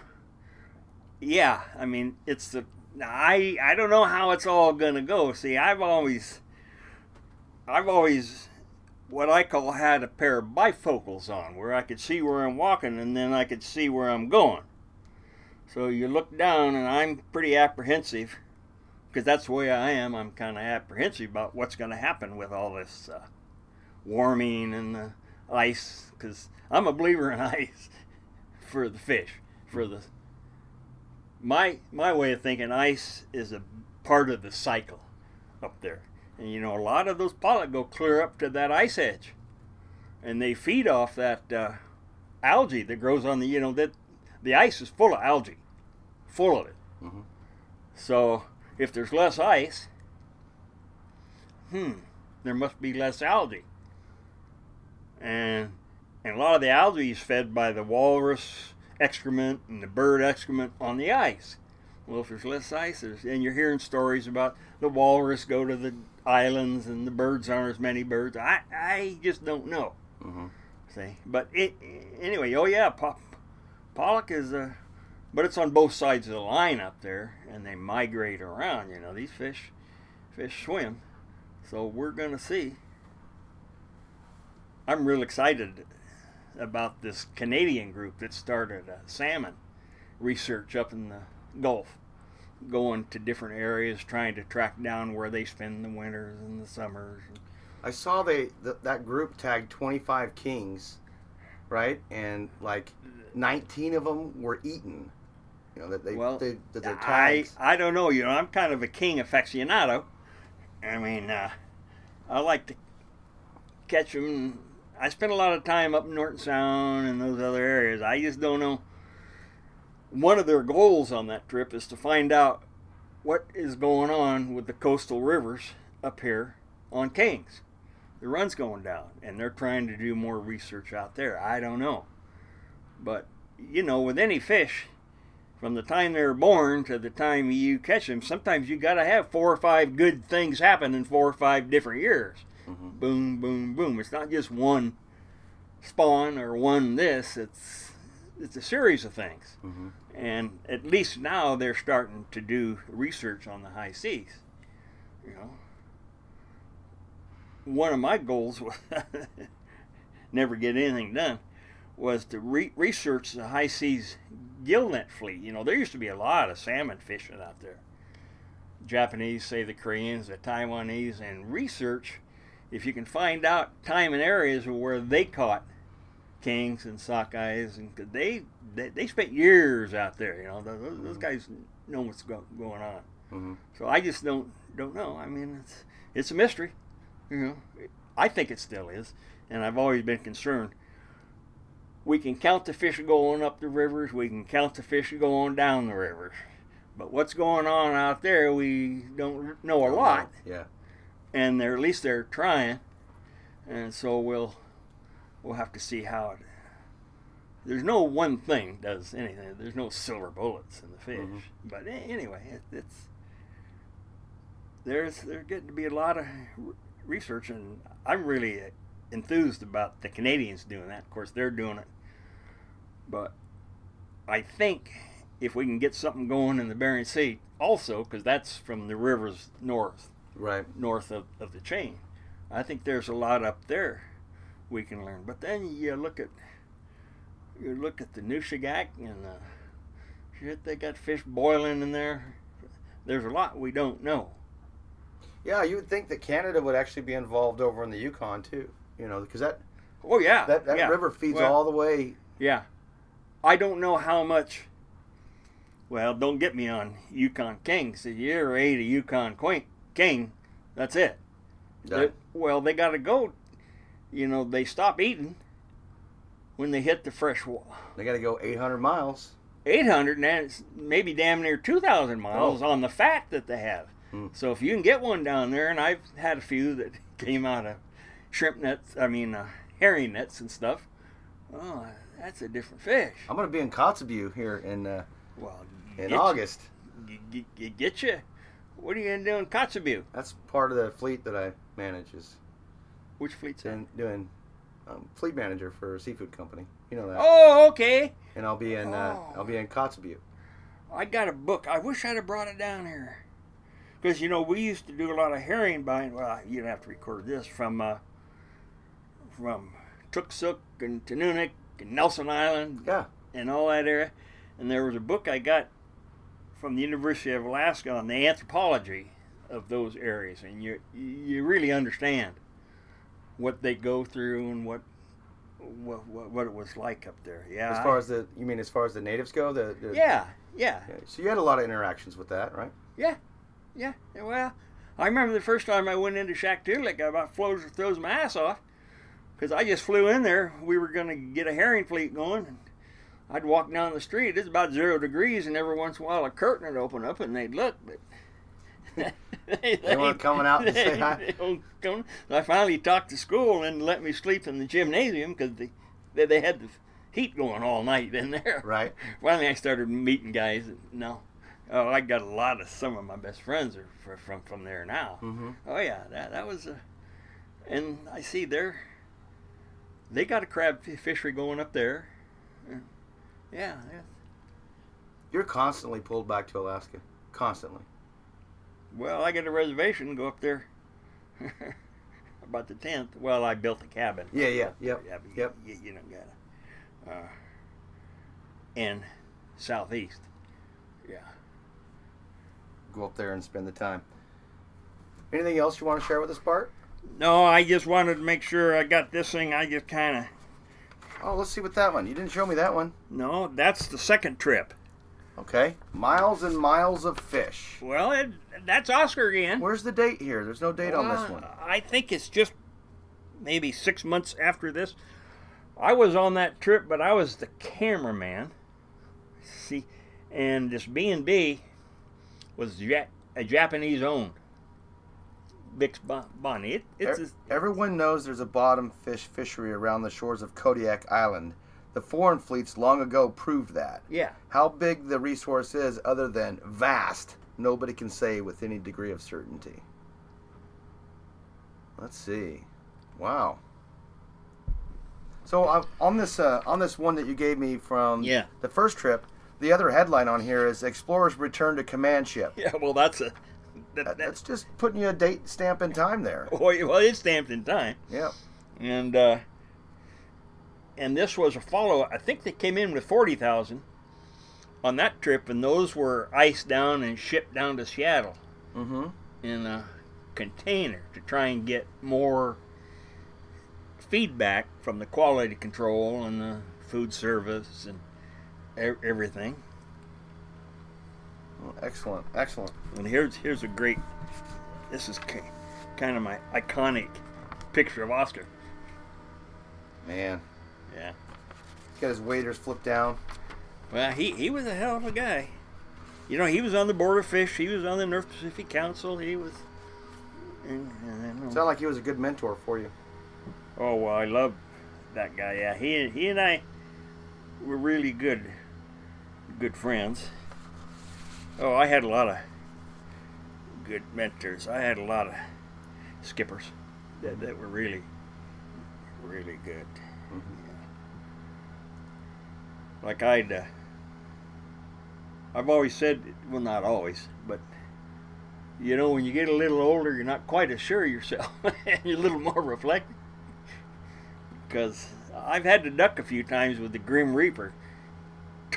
yeah. I mean, it's the I I don't know how it's all gonna go. See, I've always I've always what I call had a pair of bifocals on, where I could see where I'm walking and then I could see where I'm going. So you look down, and I'm pretty apprehensive because that's the way I am. I'm kind of apprehensive about what's going to happen with all this uh, warming and the ice because I'm a believer in ice for the fish for the my my way of thinking ice is a part of the cycle up there and you know a lot of those pollock go clear up to that ice edge and they feed off that uh, algae that grows on the you know that the ice is full of algae full of it Mhm. so if there's less ice hmm there must be less algae and and a lot of the algae is fed by the walrus excrement and the bird excrement on the ice. Well, if there's less ice, there's, and you're hearing stories about the walrus go to the islands and the birds aren't as many birds. I, I just don't know. Mhm. See, but it, anyway, oh yeah, po- pollock is a, but it's on both sides of the line up there, and they migrate around. You know, these fish, fish swim, so we're gonna see. I'm real excited about this Canadian group that started uh, salmon research up in the Gulf, going to different areas, trying to track down where they spend the winters and the summers. I saw they th- that group tagged 25 kings, right? And like 19 of them were eaten. You know that they, Well, they that their I tags. I don't know. You know, I'm kind of a king aficionado. I mean, uh, I like to catch them. I spend a lot of time up in Norton Sound and those other areas. I just don't know. One of their goals on that trip is to find out what is going on with the coastal rivers up here on Kings. The run's going down, and they're trying to do more research out there. I don't know. But, you know, with any fish, from the time they're born to the time you catch them, sometimes you got to have four or five good things happen in four or five different years. Mhm. Boom, boom, boom. It's not just one spawn or one this. It's it's a series of things, Mhm. and at least now they're starting to do research on the high seas. You know, one of my goals was never get anything done was to re- research the high seas gillnet fleet. You know, there used to be a lot of salmon fishing out there. Japanese, say the Koreans, the Taiwanese, and research if you can find out time and areas where they caught kings and sockeyes, and they, they they spent years out there. You know, those, those guys know what's go, going on. Mhm. So I just don't don't know. I mean, it's it's a mystery. You know, I think it still is, and I've always been concerned. We can count the fish going up the rivers. We can count the fish going down the rivers. But what's going on out there, we don't know a lot Yeah. and they're at least they're trying, and so we'll we'll have to see how it. There's no one thing does anything. There's no silver bullets in the fish. Mhm. But anyway, it, it's there's there's getting to be a lot of research, and I'm really enthused about the Canadians doing that. Of course, they're doing it, but I think if we can get something going in the Bering Sea, also because that's from the rivers north Right. north of, of the chain. I think there's a lot up there we can learn. But then you look at you look at the Nushagak and uh, shit, they got fish boiling in there. There's a lot we don't know. Yeah, you would think that Canada would actually be involved over in the Yukon too. You know, because that Oh yeah, that, that yeah. river feeds Well, all the way. Yeah, I don't know how much. Well, don't get me on Yukon Kings. If you ever ate a Yukon queen, king, that's it. They- well, they got to go. You know, they stop eating when they hit the fresh water. They got to go 800 miles. 800 and maybe damn near 2,000 miles oh. on the fat that they have. Hmm. So if you can get one down there, and I've had a few that came out of shrimp nets, I mean uh, herring nets and stuff. Oh, that's a different fish. I'm going to be in Kotzebue here in uh, Well, in get you- August. get, you. What are you gonna do in Kotzebue? That's part of the fleet that I manage is Which fleet's that? doing, um, fleet manager for a seafood company. You know that. Oh, okay. And I'll be in uh, Oh. I'll be in Kotzebue. I got a book. I wish I'd have brought it down here. Because, you know, we used to do a lot of herring buying. Well, you'd have to record this from uh, from Toksook and Tununak and Nelson Island Yeah. and all that area. And there was a book I got from the University of Alaska on the anthropology of those areas. And you, you really understand what they go through and what what, what, what it was like up there. Yeah. As far as the you mean as far as the natives go, the, the yeah. yeah. So you had a lot of interactions with that, right? Yeah, yeah. Well, I remember the first time I went into Shaktoolik, I about froze throws my ass off because I just flew in there. We were going to get a herring fleet going. And I'd walk down the street. It's about zero degrees, and every once in a while a curtain would open up, and they'd look, but. they, weren't coming out to say hi? they come. I finally talked to school and let me sleep in the gymnasium because they, they they had the heat going all night in there. Right. Finally, I started meeting guys. No, oh, I got a lot of some of my best friends are fr- from from there now. Mm-hmm. Oh yeah, that that was a, and I see they're they got a crab fishery going up there. Yeah, yeah. You're constantly pulled back to Alaska. Constantly. Well, I got a reservation. Go up there. About the tenth. Well, I built a cabin. Yeah, yeah, yep, Yeah, yep. You, you know, gotta. Uh, and southeast. Yeah. Go up there and spend the time. Anything else you want to share with us, Bart? No, I just wanted to make sure I got this thing. I just kind of. Oh, let's see what that one. You didn't show me that one. No, that's the second trip. Okay. Miles and miles of fish. Well, it, that's Oscar again. Where's the date here? There's no date on this one. I think it's just maybe six months after this. I was on that trip, but I was the cameraman. See, and this B and B was a Japanese owned. Bix Bon- Bonnie. It, it's Everyone knows there's a bottom fish fishery around the shores of Kodiak Island. The foreign fleets long ago proved that. yeah. How big the resource is, other than vast, nobody can say with any degree of certainty. Let's see. Wow. So uh, on this uh, on this one that you gave me from Yeah. the first trip, the other headline on here is "Explorers Return to Command Ship." Yeah, well, that's a that, That, that's just putting you a date stamp in time there. well, it's stamped in time, Yeah. and uh, and this was a follow. Up I think they came in with forty thousand on that trip, and those were iced down and shipped down to Seattle Mm-hmm. in a container to try and get more feedback from the quality control and the food service and everything. Excellent. Excellent. And here's here's a great. This is kind of my iconic picture of Oscar. Man, Yeah. he's got his waders flipped down. Well, he he was a hell of a guy. You know, he was on the Board of Fish. He was on the North Pacific Council. He was. And, and, Sounded like he was a good mentor for you. oh well, I love that guy. Yeah, he he and I were really good good friends. Oh, I had a lot of good mentors. I had a lot of skippers that, that were really really good. Like I'd, uh, I've always said, well, not always, but you know, when you get a little older, you're not quite as sure of yourself, and you're a little more reflective. Because I've had to duck a few times with the Grim Reaper.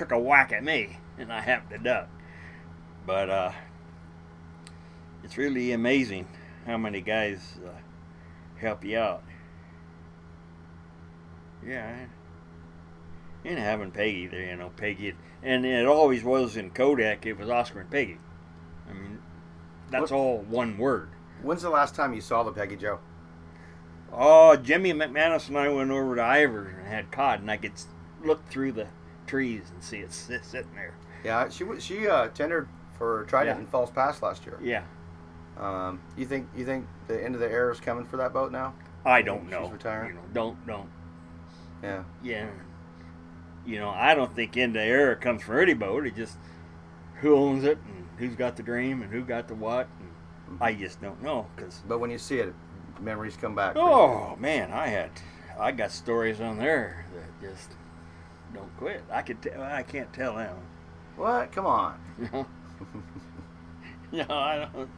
Took a whack at me, and I happened to duck. But uh, it's really amazing how many guys uh, help you out. Yeah, and having Peggy there, you know, Peggy, and it always was in Kodiak. It was Oscar and Peggy. I mean, that's What- all one word. When's the last time you saw the Peggy Joe? Oh, Jimmy McManus and I went over to Ivor and had cod, and I could look through the trees and see it sit, sitting there. Yeah, she she uh, tendered for Trident Yeah. in False Pass last year. Yeah, Um, you think you think the end of the era is coming for that boat now? I don't know. She's retiring? You know, don't don't. Yeah. Yeah, you know, I don't think into era comes for any boat. It just who owns it and who's got the dream and who got the what. And I just don't know because But when you see it, memories come back. oh man, I had I got stories on there that just don't quit. I could tell. I can't tell them. What? Come on. Know? no, I don't.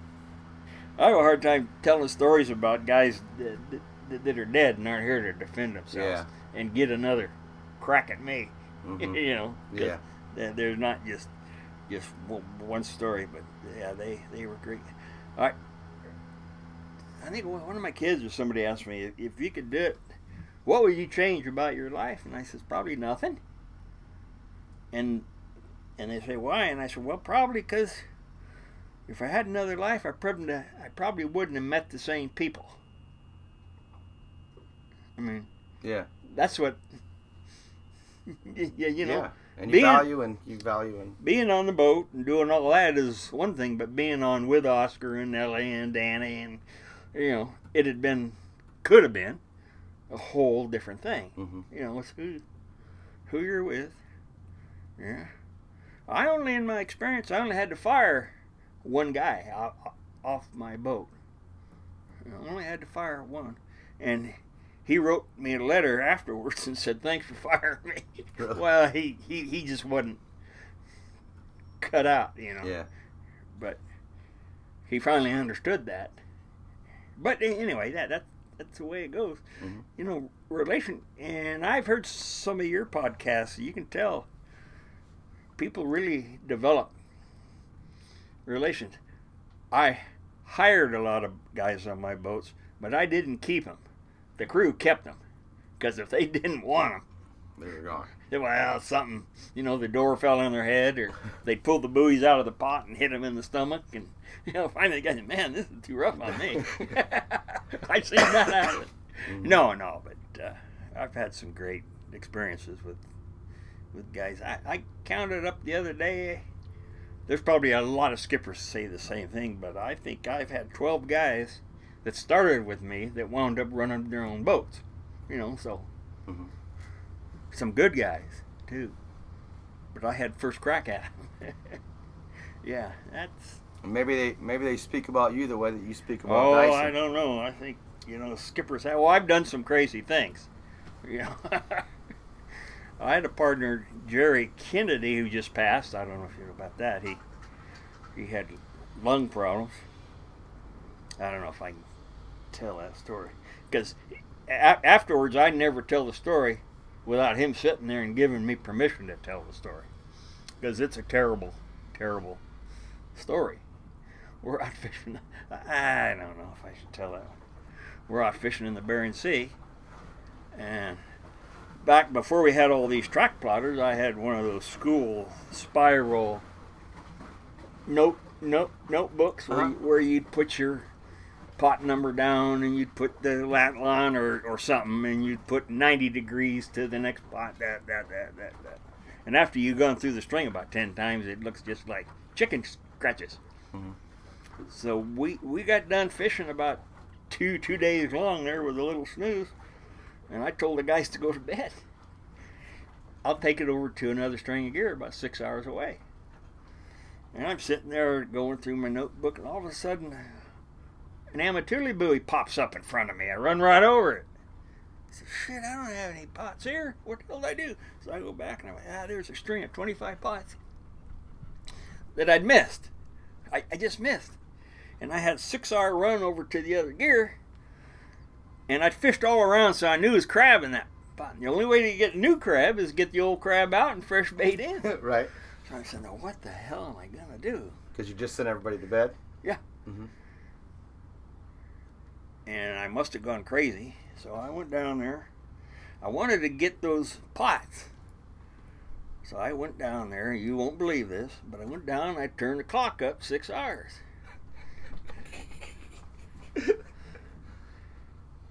I have a hard time telling stories about guys that, that, that are dead and aren't here to defend themselves yeah. and get another crack at me. Mm-hmm. you know, Yeah. they're not just just one story, but yeah, they they were great. All right. I think one one of my kids or somebody asked me if you could do it, what would you change about your life? And I says probably nothing. And and they say why? And I said well probably because if I had another life, I probably I probably wouldn't have met the same people. I mean, Yeah. that's what. yeah, you know, yeah. And you being- value and you value and being on the boat and doing all that is one thing, but being on with Oscar and Ellie and Danny and you know, it had been, could have been, a whole different thing. Mhm. You know, it's who, who you're with. Yeah, I only, in my experience, I only had to fire one guy off my boat. I only had to fire one, and he wrote me a letter afterwards and said, "Thanks for firing me." Really? well, he, he he just wasn't cut out, you know. yeah. But he finally understood that. But anyway, that that that's the way it goes. Mhm. You know, relation. And I've heard some of your podcasts. You can tell people really develop relations. I hired a lot of guys on my boats, but I didn't keep them. The crew kept them because if they didn't want them, they were gone. Well, something, you know, the door fell on their head, or they'd pull the buoys out of the pot and hit them in the stomach, and you know, finally, the guy said, "Man, this is too rough on me." I've seen that happen. No, no, but uh, I've had some great experiences with with guys. I, I counted up the other day. There's probably a lot of skippers say the same thing, but I think I've had 12 guys that started with me that wound up running their own boats. You know, so Mhm. Some good guys too. But I had first crack at them. yeah, that's. Maybe they maybe they speak about you the way that you speak about Oh, Dyson. I don't know. I think you know skippers have. Well, I've done some crazy things, You know, I had a partner, Jerry Kennedy, who just passed. I don't know if you know about that. He he had lung problems. I don't know if I can tell that story because a- afterwards I never tell the story without him sitting there and giving me permission to tell the story because it's a terrible, terrible story. We're out fishing. I don't know if I should tell that one. We're out fishing in the Bering Sea, and back before we had all these track plotters, I had one of those school spiral note note notebooks where, Uh-huh. you, where you'd put your pot number down and you'd put the lat line or, or something and you'd put 90 degrees to the next pot that that that that that. And after you've gone through the string about 10 times it looks just like chicken scratches. Mm-hmm. So we we got done fishing about two two days long there with a little snooze and i told the guys to go to bed. I'll take it over to another string of gear about six hours away. And i'm sitting there going through my notebook and all of a sudden an Amatouli buoy pops up in front of me. I run right over it. I said, shit, I don't have any pots here. What the hell did I do? So I go back and I went, ah, there's a string of 25 pots that I'd missed. I, I just missed. And I had a six hour run over to the other gear. And I'd fished all around, so I knew it was crab in that pot. And the only way to get new crab is get the old crab out and fresh bait in. right. So I said, now what the hell am I going to do? Because you just sent everybody to bed. And I must have gone crazy. So I went down there. I wanted to get those pots. So I went down there. You won't believe this, but I went down. And I turned the clock up six hours.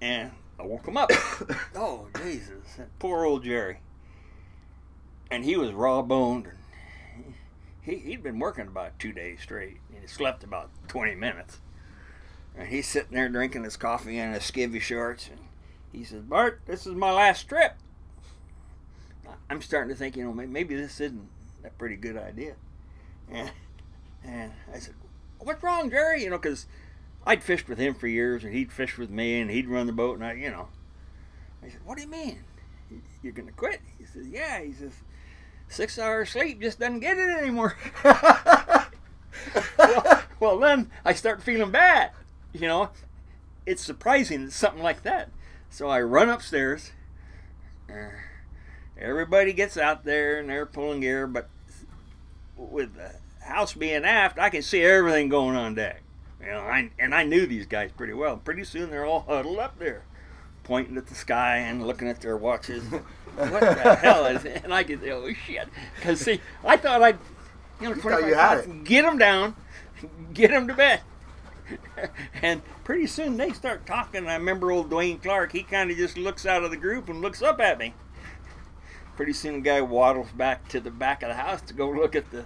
and I woke him up. oh Jesus! That poor old Jerry. And he was raw boned. And he he'd been working about two days straight. And he slept about twenty minutes. And he's sitting there drinking his coffee in his skivvy shorts, and he says, "Bart, this is my last trip." I'm starting to think, you know, may- maybe this isn't a pretty good idea. And and I said, "What's wrong, Jerry?" You know, because I'd fished with him for years, and he'd fish with me, and he'd run the boat, and I, you know. I said, "What do you mean? You're gonna quit?" He says, "Yeah." He says, six hours sleep just doesn't get it anymore." well, well, then I start feeling bad. You know, it's surprising something like that. So I run upstairs. Uh, everybody gets out there and they're pulling gear, but with the house being aft, I can see everything going on deck. You know, I, and I knew these guys pretty well. Pretty soon they're all huddled up there, pointing at the sky and looking at their watches. what the hell is it? And I could, oh shit! Because see, I thought I'd, you know, You thought 25 you had pots, get them down, get them to bed. and pretty soon they start talking. I remember old Dwayne Clark. He kind of just looks out of the group and looks up at me. Pretty soon, the guy waddles back to the back of the house to go look at the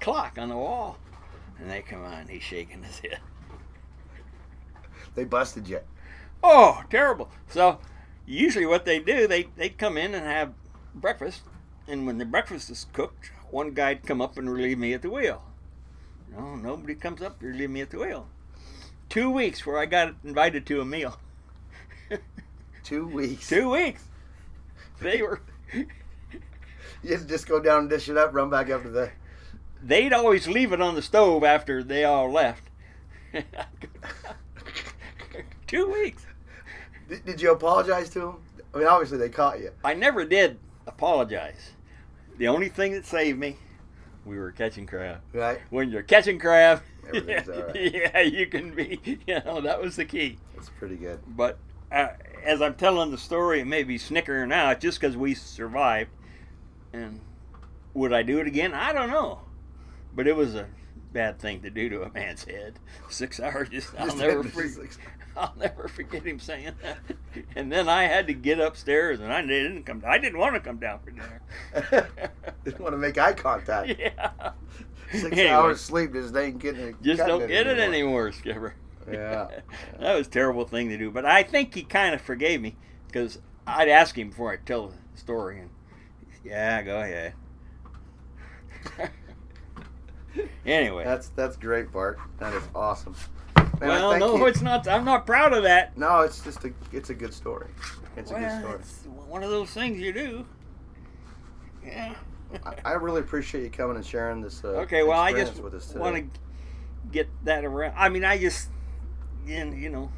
clock on the wall. And they come on. He's shaking his head. They busted you. Oh, terrible. So, usually what they do, they they come in and have breakfast, and when the breakfast is cooked, one guy'd come up and relieve me at the wheel. No, nobody comes up to leave me at the wheel. Two weeks where I got invited to a meal. Two weeks. Two weeks. They were. You had to just go down and dish it up, run back up to the. They'd always leave it on the stove after they all left. Two weeks. Did, did you apologize to them? I mean, obviously they caught you. I never did apologize. The only thing that saved me, we were catching crab. Right? When you're catching crab, right. yeah, you can be. You know, that was the key. That's pretty good. But uh, as I'm telling the story, it may be snickering out just because we survived. And would I do it again? I don't know. But it was a bad thing to do to a man's head. Six hours, just I'll never forget. I'll never forget him saying that. And then I had to get upstairs, and I didn't come. I didn't want to come down for dinner. Didn't want to make eye contact. yeah. Six Anyway, hours sleep just ain't getting it. Just don't get it anymore. anymore, Skipper. Yeah. that was a terrible thing to do. But I think he kind of forgave me because I'd ask him before I'd tell the story, and yeah, go ahead. Anyway, That's that's great, Bart. That is awesome. I well, no, you. it's not. I'm not proud of that. No, it's just a it's a good story. It's a good story. it's one of those things you do. Yeah. I, I really appreciate you coming and sharing this. Uh, Okay, well, I just with us today. want to get that around. I mean, I just, you know,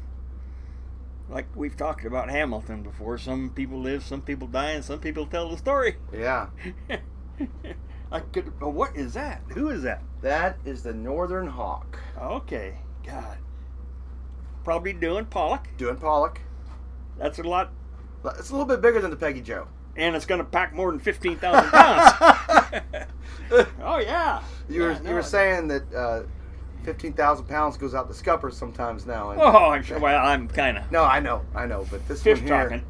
like we've talked about Hamilton before. Some people live, some people die, and some people tell the story. Yeah, I could. oh, What is that? Who is that? that is the Northern Hawk Okay, God. Probably doing Pollock. doing Pollock. That's a lot, It's a little bit bigger than the Peggy Joe. and it's going to pack more than fifteen thousand pounds. oh yeah. You were Yeah, you were saying that uh, fifteen thousand pounds goes out the scuppers sometimes now. And, Oh, I'm sure. Well, I'm kind of No, I know, I know, but this fish one here, talking.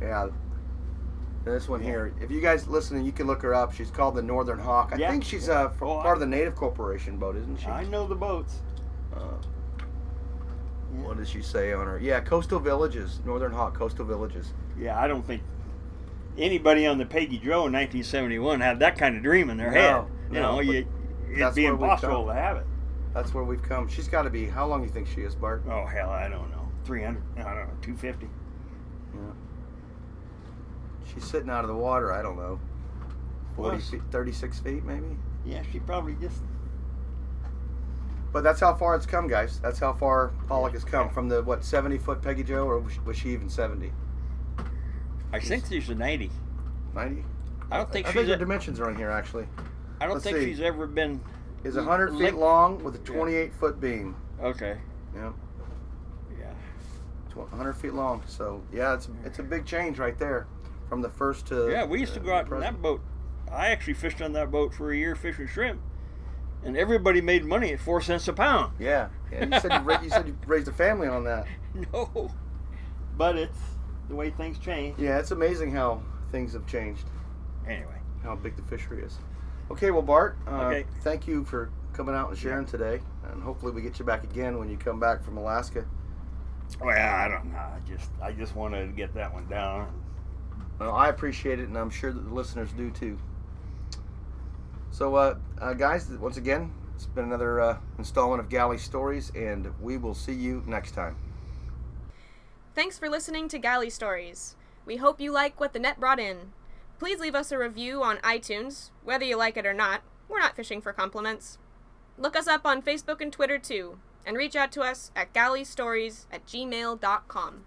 yeah, this one Yeah. here. If you guys listening, you can look her up. She's called the Northern Hawk. I Yeah. think she's uh, from Oh, I- part of the Native Corporation boat, isn't she? I know the boats. Uh, what does she say on her? Yeah, coastal villages, Northern Hawk coastal villages. Yeah, I don't think anybody on the Peggy Joe in 1971 had that kind of dream in their No, head. You no, know, you, it'd that's be impossible to have it. That's where we've come. She's got to be. How long do you think she is, Bart? Oh hell, I don't know. 300. I don't know. 250. She's sitting out of the water. I don't know. 40 Was. feet, 36 feet, maybe. Yeah, she probably just. But that's how far it's come, guys. That's how far Pollock has come from the what 70 foot Peggy Joe, or was she, was she even 70? I think she's a 90. 90. I don't think I she's. think your a- dimensions are on here actually. I don't let's think see. she's ever been. Is 100 feet long with a Yeah. 28 foot beam. Okay. Yeah, Yeah. 100 feet long. So yeah, it's it's a big change right there, from the first to. Yeah, we used to go out in present. that boat. I actually fished on that boat for a year fishing shrimp, and everybody made money at four cents a pound. Yeah, yeah. You said you, ra- you said you raised a family on that. No, but it's the way things change. Yeah, it's amazing how things have changed. Anyway, How big the fishery is. Okay, well, Bart. Uh, Okay. Thank you for coming out and sharing today, and hopefully we get you back again when you come back from Alaska. well, I don't know. I just I just wanted to get that one down. Well, I appreciate it, and I'm sure that the listeners do too. So, uh, uh, guys, once again, it's been another uh, installment of Galley Stories, and we will see you next time. Thanks for listening to Galley Stories. We hope you like what the net brought in. Please leave us a review on iTunes, whether you like it or not. We're not fishing for compliments. Look us up on Facebook and Twitter too, and reach out to us at galleystories at gmail.com.